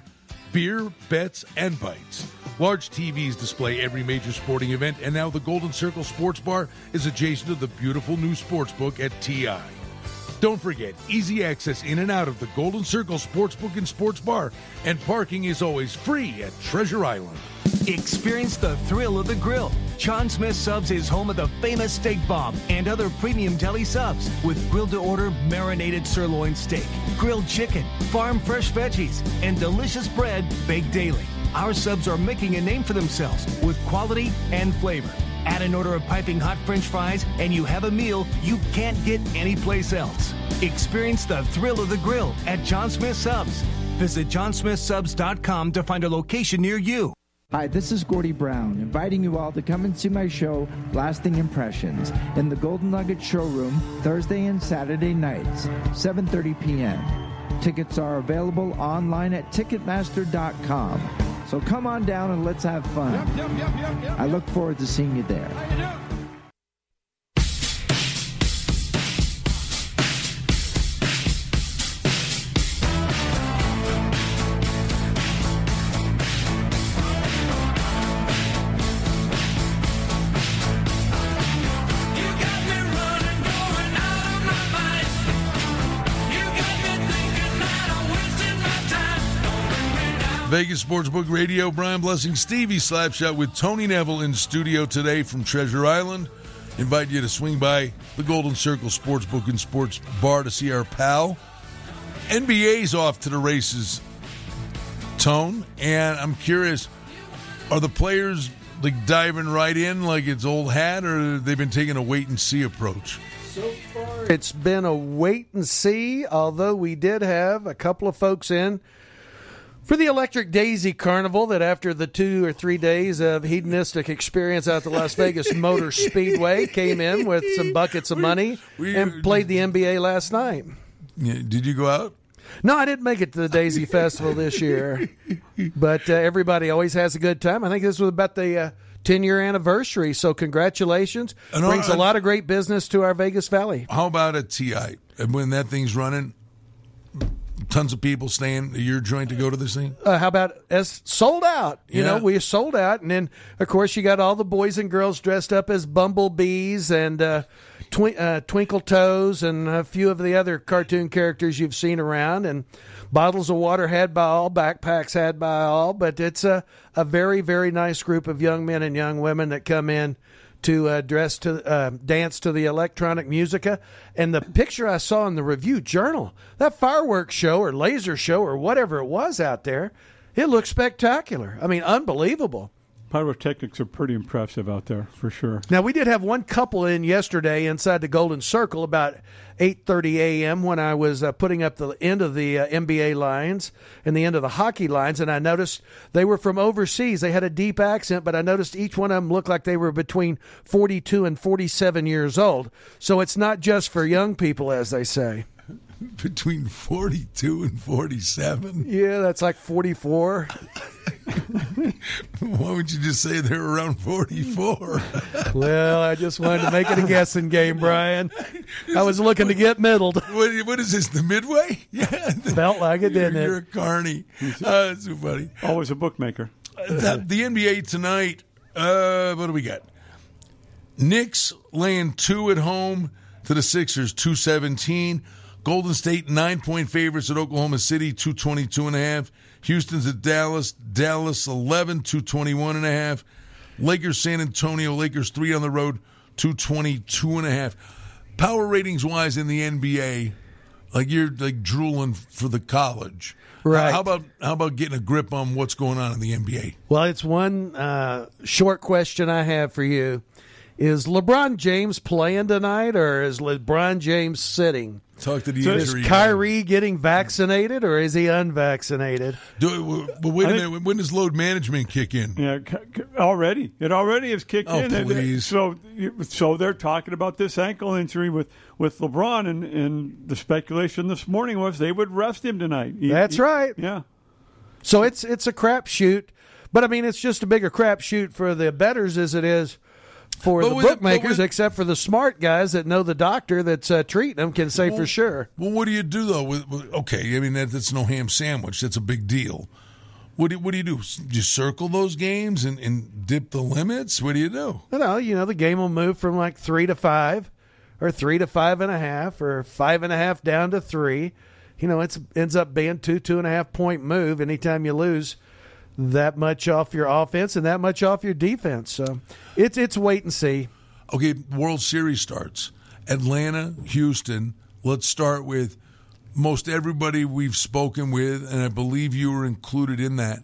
Beer, bets, and bites. Large TVs display every major sporting event, and now the Golden Circle Sports Bar is adjacent to the beautiful new sports book at TI. Don't forget, easy access in and out of the Golden Circle Sportsbook and Sports Bar, and parking is always free at Treasure Island. Experience the thrill of the grill. Jon Smith Subs is home of the famous steak bomb and other premium deli subs with grilled to order marinated sirloin steak, grilled chicken, farm fresh veggies, and delicious bread baked daily. Our subs are making a name for themselves with quality and flavor. Add an order of piping hot french fries, and you have a meal you can't get anyplace else. Experience the thrill of the grill at Jon Smith Subs. Visit jonsmithsubs.com to find a location near you. Hi, this is Gordie Brown, inviting you all to come and see my show, Lasting Impressions, in the Golden Nugget Showroom Thursday and Saturday nights, 7:30 p.m. Tickets are available online at Ticketmaster.com. So come on down and let's have fun. I look forward to seeing you there. Vegas Sportsbook Radio, Brian Blessing, Stevie Slapshot with Tony Neville in studio today from Treasure Island. Invite you to swing by the Golden Circle Sportsbook and Sports Bar to see our pal. NBA's off to the races, Tone, and I'm curious, are the players like diving right in like it's old hat, or they've been taking a wait and see approach? So far, it's been a wait and see. Although we did have a couple of folks in for the Electric Daisy Carnival, that after the two or three days of hedonistic experience out the Las Vegas Motor Speedway, came in with some buckets of money and played the NBA last night. Did you go out? No, I didn't make it to the Daisy Festival this year, but uh, everybody always has a good time. I think this was about the uh, 10 year anniversary, so congratulations. And, Brings a lot of great business to our Vegas Valley. How about a TI? And when that thing's running, tons of people staying at your joint to go to this thing? Uh, how about as sold out? You Yeah. know, we sold out, and then of course you got all the boys and girls dressed up as bumblebees and uh, twin, uh, twinkle toes and a few of the other cartoon characters you've seen around, and bottles of water had by all, backpacks had by all. But it's a a very very nice group of young men and young women that come in to uh, dress to uh, dance to the electronic musica. And the picture I saw in the Review Journal, that fireworks show or laser show or whatever it was out there, it looked spectacular. I mean, unbelievable. Pyrotechnics are pretty impressive out there for sure. Now we did have one couple in yesterday inside the Golden Circle about 8:30 a.m. when I was uh, putting up the end of the uh, NBA lines and the end of the hockey lines, and I noticed they were from overseas. They had a deep accent, but I noticed each one of them looked like they were between 42 and 47 years old. So it's not just for young people, as they say. Between 42 and 47. Yeah, that's like 44. Why would you just say they're around 44? well, I just wanted to make it a guessing game, Brian. I was looking to get middled. What, what is this, the Midway? Yeah. Felt like it, didn't you're, it? You're a carny. Uh, so funny. Always a bookmaker. Uh, the NBA tonight, uh, what do we got? Knicks laying two at home to the Sixers, 217. Golden State, nine point favorites at Oklahoma City, 222 and a half. Houston's at Dallas, Dallas 11, 221 and a half. Lakers, San Antonio, Lakers three on the road, 222 and a half. Power ratings wise in the NBA, like you're like drooling for the college. Right. How about how about getting a grip on what's going on in the NBA? Well, it's one uh, short question I have for you. Is LeBron James playing tonight or is LeBron James sitting? Talk to the So injury. is Kyrie getting vaccinated or is he unvaccinated? Do, but wait a I think- minute. When does load management kick in? Yeah, c- c- already. It already has kicked Oh, in. And- uh, please. So, so they're talking about this ankle injury with, with LeBron, and, and the speculation this morning was they would rest him tonight. He- That's he- right. Yeah. So it's it's a crapshoot, but I mean it's just a bigger crapshoot for the betters as it is for But the bookmakers. with- except for the smart guys that know the doctor that's uh, treating them can say for sure. Well, what do you do though? With, with- okay, I mean that, that's no ham sandwich. That's a big deal. What do, what do you do? You circle those games and, and dip the limits? What do you do? Know, you know the game will move from like three to five, or three to five and a half, or five and a half down to three. You know, it ends up being two two and a half point move anytime you lose that much off your offense and that much off your defense. So it's it's wait and see. Okay, World Series starts. Atlanta, Houston. Let's start with most everybody we've spoken with, and I believe you were included in that.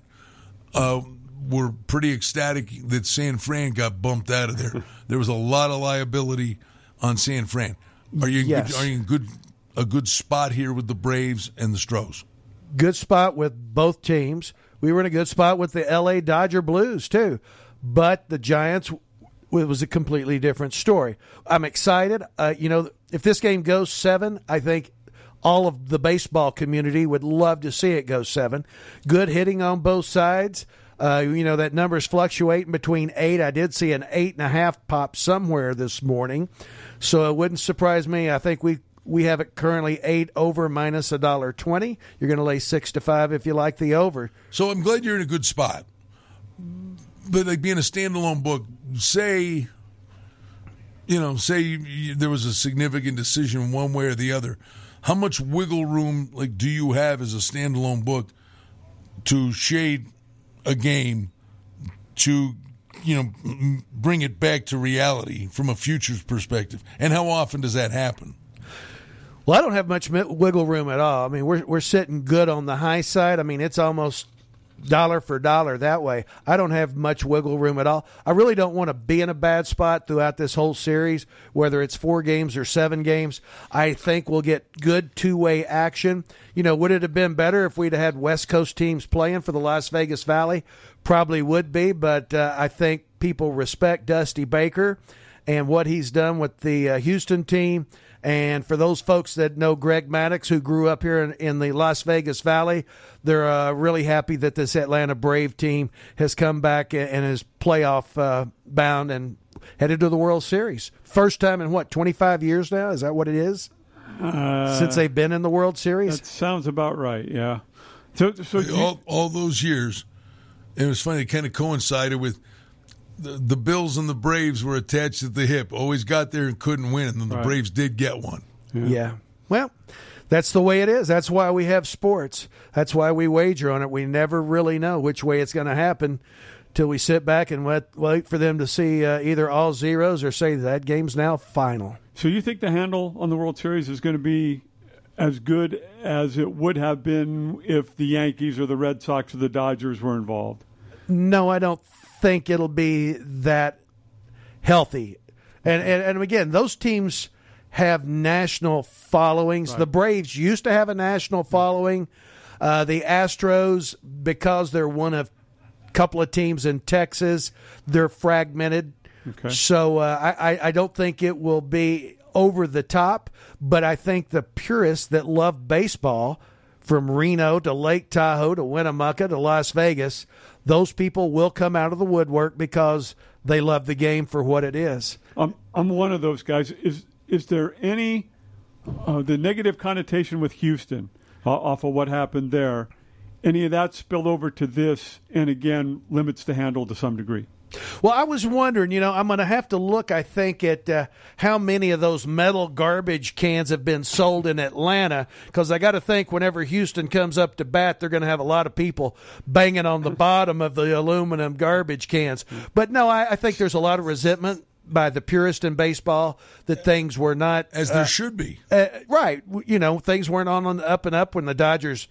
Uh, we're pretty ecstatic that San Fran got bumped out of there. there was a lot of liability on San Fran. Are you Yes. good, are you in good a good spot here with the Braves and the Stros? good spot with both teams. We were in a good spot with the LA Dodger Blues too, but the Giants it was a completely different story. I'm excited. Uh, you know, if this game goes seven, I think all of the baseball community would love to see it go seven. Good hitting on both sides. Uh, you know that number's fluctuating between eight. I did see an eight and a half pop somewhere this morning, so it wouldn't surprise me. I think we we have it currently eight over minus a dollar twenty. You're going to lay six to five if you like the over. So I'm glad you're in a good spot. But like being a standalone book, say, you know, say you, you, there was a significant decision one way or the other. How much wiggle room like do you have as a standalone book to shade a game to you know bring it back to reality from a futures perspective? And how often does that happen? Well, I don't have much wiggle room at all. I mean, we're we're sitting good on the high side. I mean, it's almost dollar for dollar that way. I don't have much wiggle room at all. I really don't want to be in a bad spot throughout this whole series, whether it's four games or seven games. I think we'll get good two way action. You know, would it have been better if we'd had West Coast teams playing for the Las Vegas Valley? Probably would be, but uh, I think people respect Dusty Baker and what he's done with the uh, Houston team. And for those folks that know Greg Maddux, who grew up here in, in the Las Vegas Valley, they're uh, really happy that this Atlanta Brave team has come back and, and is playoff uh, bound and headed to the World Series. First time in what, 25 years now? Is that what it is? Uh, Since they've been in the World Series? That sounds about right. Yeah. So, so Like, all, all those years, it was funny. It kind of coincided with the, the Bills and the Braves were attached at the hip. Always got there and couldn't win, and then the Right. Braves did get one. Yeah. Well, that's the way it is. That's why we have sports. That's why we wager on it. We never really know which way it's going to happen till we sit back and wait, wait for them to see uh, either all zeros or say that game's now final. So you think the handle on the World Series is going to be as good as it would have been if the Yankees or the Red Sox or the Dodgers were involved? No, I don't think it'll be that healthy. And and, and again, those teams have national followings. Right. The Braves used to have a national following. Uh, the Astros, because they're one of a couple of teams in Texas, they're fragmented. Okay. So uh, I, I- I don't think it will be over the top, but I think the purists that love baseball, from Reno to Lake Tahoe to Winnemucca to Las Vegas, those people will come out of the woodwork because they love the game for what it is. I'm I'm one of those guys. Is is there any uh, the negative connotation with Houston uh, off of what happened there? Any of that spilled over to this, and again limits the handle to some degree. Well, I was wondering, you know, I'm going to have to look, I think, at uh, how many of those metal garbage cans have been sold in Atlanta, because I got to think whenever Houston comes up to bat, they're going to have a lot of people banging on the bottom of the aluminum garbage cans. But no, I, I think there's a lot of resentment by the purist in baseball that things were not As there should be. uh, right. You know, things weren't on, on the up and up when the Dodgers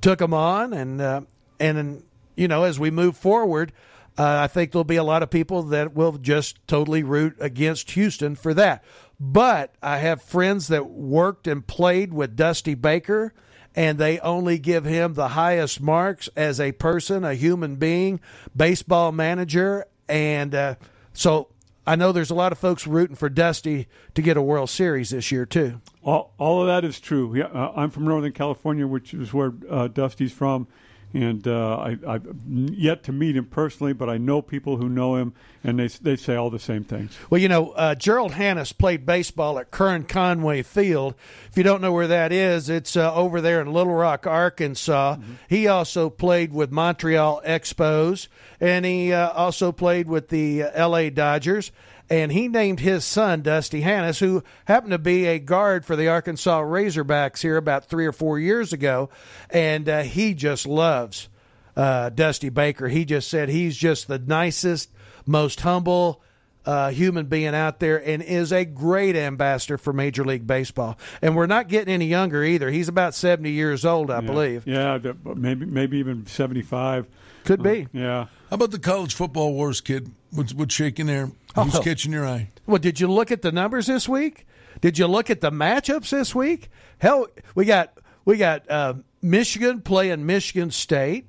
took them on, and uh, and you know, as we move forward, uh, I think there'll be a lot of people that will just totally root against Houston for that. But I have friends that worked and played with Dusty Baker. And they only give him the highest marks as a person, a human being, baseball manager, and uh, so I know there's a lot of folks rooting for Dusty to get a World Series this year too. All, all of that is true. Yeah, uh, I'm from Northern California, which is where uh, Dusty's from, and uh, I, I've yet to meet him personally, but I know people who know him, and they they say all the same things. Well, you know, uh, Gerald Hannahs played baseball at Kern Conway Field. If you don't know where that is, it's uh, over there in Little Rock, Arkansas. He also played with Montreal Expos, and he uh, also played with the uh, L.A. Dodgers. And he named his son Dusty Hannahs, who happened to be a guard for the Arkansas Razorbacks here about three or four years ago. And uh, he just loves uh, Dusty Baker. He just said he's just the nicest, most humble uh, human being out there and is a great ambassador for Major League Baseball. And we're not getting any younger either. He's about 70 years old, I Yeah. believe. Yeah, maybe maybe even 75. Could be. Yeah. How about the college football wars, kid? What's, what's shaking there? Who's Oh. catching your eye? Well, did you look at the numbers this week? Did you look at the matchups this week? Hell, we got we got uh, Michigan playing Michigan State.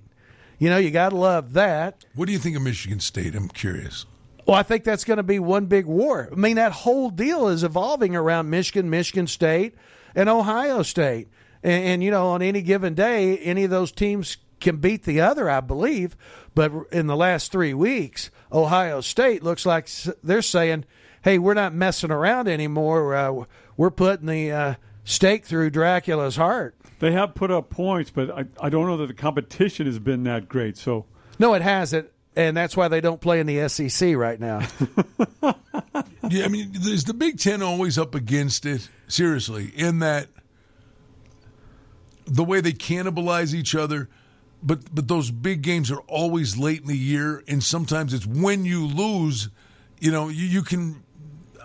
You know, you got to love that. What do you think of Michigan State? I'm curious. Well, I think that's going to be one big war. I mean, that whole deal is evolving around Michigan, Michigan State, and Ohio State. And, and, you know, on any given day, any of those teams can beat the other, I believe. But in the last three weeks, Ohio State looks like they're saying, hey, we're not messing around anymore. Uh, we're putting the uh, stake through Dracula's heart. They have put up points, but I, I don't know that the competition has been that great. So No, it hasn't. And that's why they don't play in the SEC right now. Yeah, I mean, is the Big Ten always up against it? Seriously, in that the way they cannibalize each other, but but those big games are always late in the year, and sometimes it's when you lose. You know, you, you can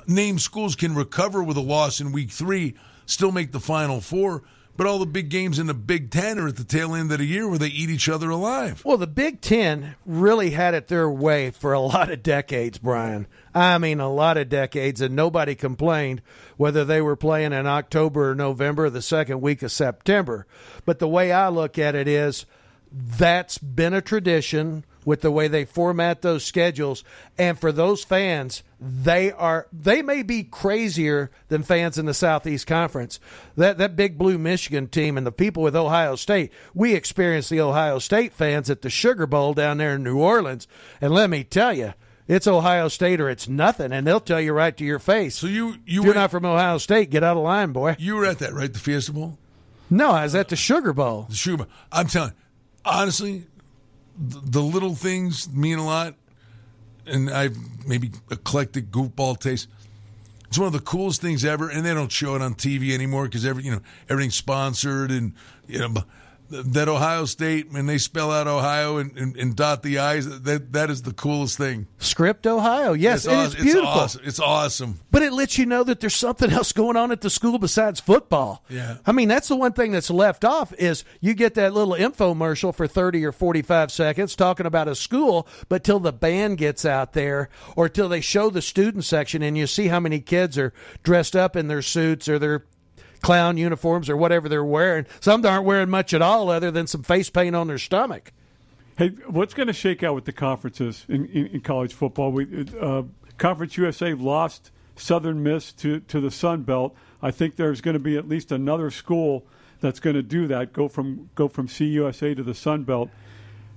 name schools can recover with a loss in week three, still make the final four. But all the big games in the Big Ten are at the tail end of the year where they eat each other alive. Well, the Big Ten really had it their way for a lot of decades, Brian. I mean, a lot of decades, and nobody complained whether they were playing in October or November, or the second week of September. But the way I look at it is that's been a tradition with the way they format those schedules. And for those fans they are they may be crazier than fans in the southeast conference. That that big blue michigan team and the people with ohio state we experienced the ohio state fans at the sugar bowl down there in new orleans. And let me tell you it's ohio state or it's nothing and they'll tell you right to your face. So you you you're not from ohio state. Get out of line boy. You were at that right, the Fiesta Bowl. no i was at the sugar bowl. The Schumer. I'm telling honestly, the, little things mean a lot. And I've maybe eclectic goofball taste. It's one of the coolest things ever, and they don't show it on TV anymore because every you know everything's sponsored and you know. That Ohio State, and they spell out Ohio and, and, and, dot the I's, that that is the coolest thing. Script Ohio, yes, it's, awesome. it's beautiful. It's awesome. it's awesome. But it lets you know that there's something else going on at the school besides football. Yeah, I mean that's the one thing that's left off is you get that little infomercial for 30 or 45 seconds talking about a school, but till the band gets out there or till they show the student section and you see how many kids are dressed up in their suits or their clown uniforms or whatever they're wearing. Some aren't wearing much at all other than some face paint on their stomach. Hey, what's going to shake out with the conferences in, in, in college football? We, uh, Conference USA lost Southern Miss to, to the Sun Belt. I think there's going to be at least another school that's going to do that. Go from go from CUSA to the Sun Belt.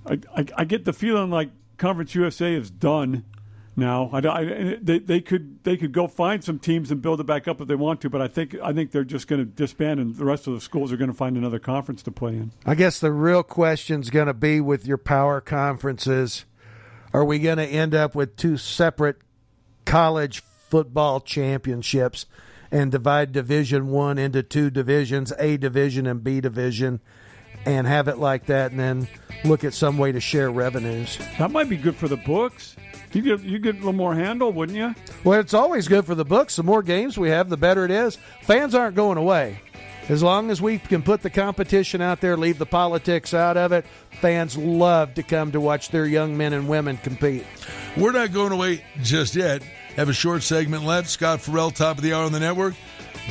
I, I, I get the feeling like Conference USA is done now. I, I, they, they could they could go find some teams and build it back up if they want to, but I think I think they're just going to disband, and the rest of the schools are going to find another conference to play in. I guess the real question is going to be with your power conferences: Are we going to end up with two separate college football championships and divide Division One into two divisions, A division and B division? and have it like that, and then look at some way to share revenues. That might be good for the books. You get you get a little more handle, wouldn't you? Well, it's always good for the books. The more games we have, the better it is. Fans aren't going away. As long as we can put the competition out there, leave the politics out of it, fans love to come to watch their young men and women compete. We're not going away just yet. Have a short segment left. Scott Ferrall, top of the hour on the network.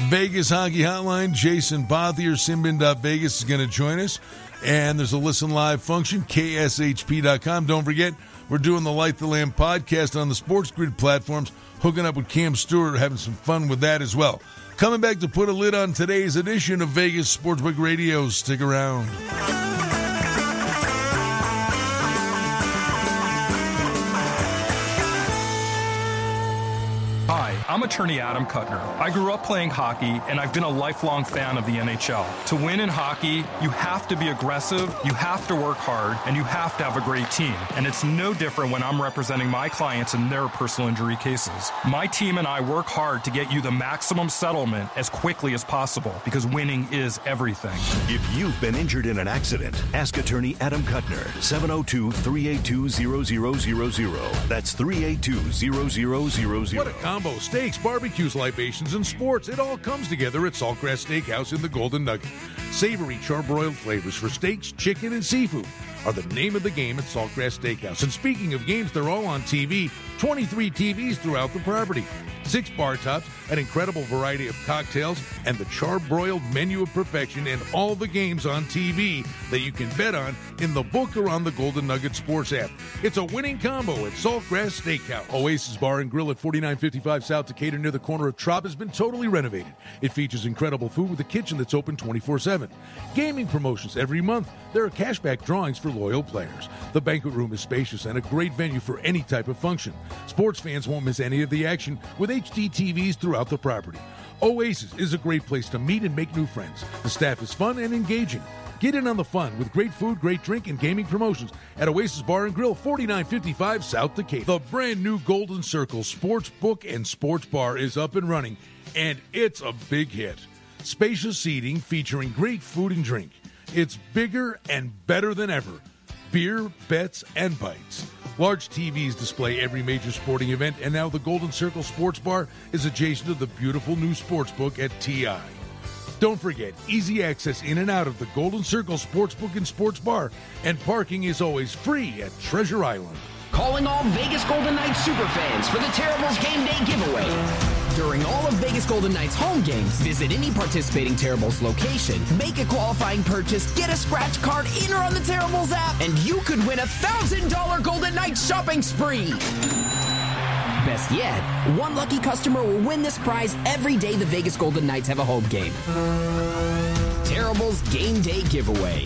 Vegas Hockey Hotline. Jason Pothier, Sinbin.Vegas is going to join us. And there's a listen live function, kshp.com. Don't forget, we're doing the Light the Lamp podcast on the Sports Grid platforms, hooking up with Cam Stewart, having some fun with that as well. Coming back to put a lid on today's edition of Vegas Sportsbook Radio. Stick around. I'm attorney Adam Kutner. I grew up playing hockey, and I've been a lifelong fan of the NHL. To win in hockey, you have to be aggressive, you have to work hard, and you have to have a great team. And it's no different when I'm representing my clients in their personal injury cases. My team and I work hard to get you the maximum settlement as quickly as possible because winning is everything. If you've been injured in an accident, ask attorney Adam Kutner, 702 382 0000. That's 382 0000. What a combo. Stay steaks, barbecues, libations, and sports. It all comes together at Saltgrass Steakhouse in the Golden Nugget. Savory charbroiled flavors for steaks, chicken, and seafood are the name of the game at Saltgrass Steakhouse. And speaking of games, they're all on TV 23 TVs throughout the property six bar tops, an incredible variety of cocktails, and the charbroiled menu of perfection, and all the games on TV that you can bet on in the book or on the Golden Nugget Sports app. It's a winning combo at Saltgrass Steakhouse. Oasis Bar and Grill at 4955 South Decatur near the corner of Trop has been totally renovated. It features incredible food with a kitchen that's open 24 7. Gaming promotions every month. There are cashback drawings for loyal players. The banquet room is spacious and a great venue for any type of function. Sports fans won't miss any of the action with HD TVs throughout the property. Oasis is a great place to meet and make new friends. The staff is fun and engaging. Get in on the fun with great food, great drink, and gaming promotions at Oasis Bar and Grill, 4955 South Decatur. The brand new Golden Circle Sports Book and Sports Bar is up and running, and it's a big hit. Spacious seating featuring great food and drink. It's bigger and better than ever. Beer, bets, and bites. Large TVs display every major sporting event, and now the Golden Circle Sports Bar is adjacent to the beautiful new sports book at TI. Don't forget, easy access in and out of the Golden Circle Sportsbook and Sports Bar, and parking is always free at Treasure Island. Calling all Vegas Golden Knights superfans for the Terribles Game Day giveaway. During all of Vegas Golden Knights home games, visit any participating Terribles location, make a qualifying purchase, get a scratch card in or on the Terribles app, and you could win a $1,000 Golden Knights shopping spree. Best yet, one lucky customer will win this prize every day the Vegas Golden Knights have a home game. Terribles Game Day Giveaway.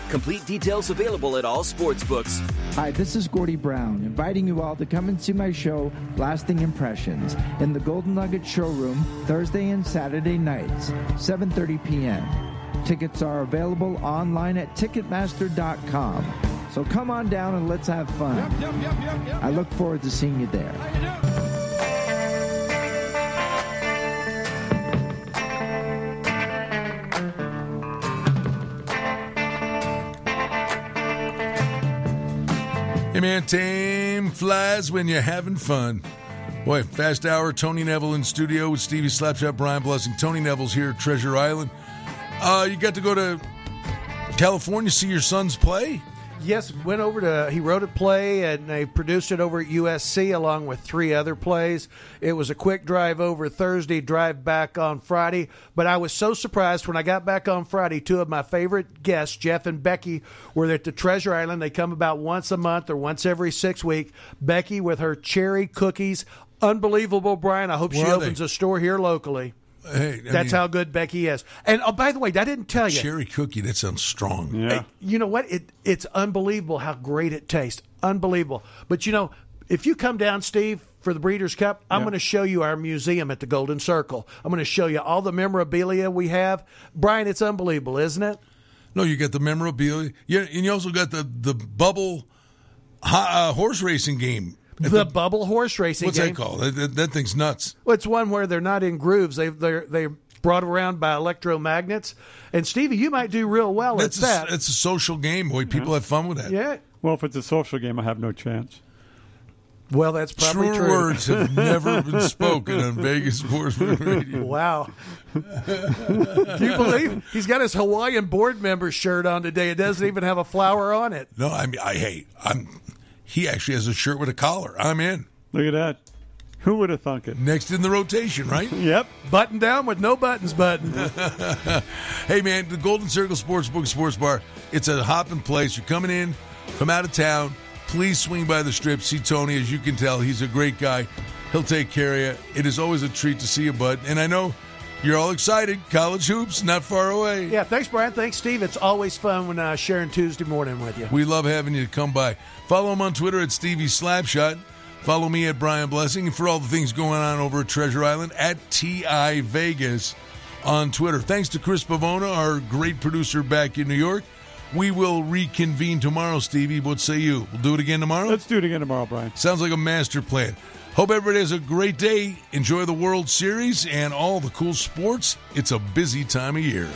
Complete details available at all sports books. Hi, this is Gordie Brown, inviting you all to come and see my show, Lasting Impressions, in the Golden Nugget Showroom Thursday and Saturday nights, 7:30 p.m. Tickets are available online at Ticketmaster.com. So come on down and let's have fun. I look forward to seeing you there. Hey man, time flies when you're having fun. Boy, fast hour. Tony Neville in studio with Stevie Slapshot, Brian Blessing. Tony Neville's here at Treasure Island. Uh, you got to go to California see your sons play. Yes, went over to he wrote a play and they produced it over at USC along with three other plays. It was a quick drive over Thursday, drive back on Friday. But I was so surprised when I got back on Friday. Two of my favorite guests, Jeff and Becky, were at the Treasure Island. They come about once a month or once every six week. Becky with her cherry cookies, unbelievable. Brian, I hope Where she opens they? a store here locally. Hey, I That's mean, how good Becky is. And oh, by the way, I didn't tell you. cherry cookie. That sounds strong. Yeah. You know what? It it's unbelievable how great it tastes. Unbelievable. But you know, if you come down, Steve, for the Breeders' Cup, I'm Yeah. going to show you our museum at the Golden Circle. I'm going to show you all the memorabilia we have. Brian, it's unbelievable, isn't it? No, you got the memorabilia. Yeah, and you also got the the bubble uh, horse racing game. The, bubble horse racing What's game. that called? That, that, that thing's nuts. Well, it's one where they're not in grooves. They they're they brought around by electromagnets. And Stevie, you might do real well That's at a, that. it's a social game. Boy, people have fun with that. yeah. Well, if it's a social game, I have no chance. Well, that's probably Truer true. words have never been spoken on Vegas Sportsman Radio. Wow. Do you believe he's got his Hawaiian board member shirt on today? It doesn't even have a flower on it. No, I mean, I hate. I'm. He actually has a shirt with a collar. I'm in. Look at that. Who would have thunk it? Next in the rotation, right? Yep. Button down with no buttons button. hey, man, the Golden Circle Sportsbook Sports Bar. It's a hopping place. You're coming in from out of town. Please swing by the strip. See Tony. As you can tell, he's a great guy. He'll take care of you. It is always a treat to see you, bud. And I know you're all excited. College hoops, not far away. yeah, thanks, Brian. Thanks, Steve. It's always fun when uh, sharing Tuesday morning with you. We love having you come by. Follow him on Twitter at Stevie Slapshot. Follow me at Brian Blessing. And for all the things going on over at Treasure Island, at TI Vegas on Twitter. Thanks to Chris Pavona, our great producer back in New York. We will reconvene tomorrow, Stevie. What say you? We'll do it again tomorrow? Let's do it again tomorrow, Brian. Sounds like a master plan. Hope everybody has a great day. Enjoy the World Series and all the cool sports. It's a busy time of year.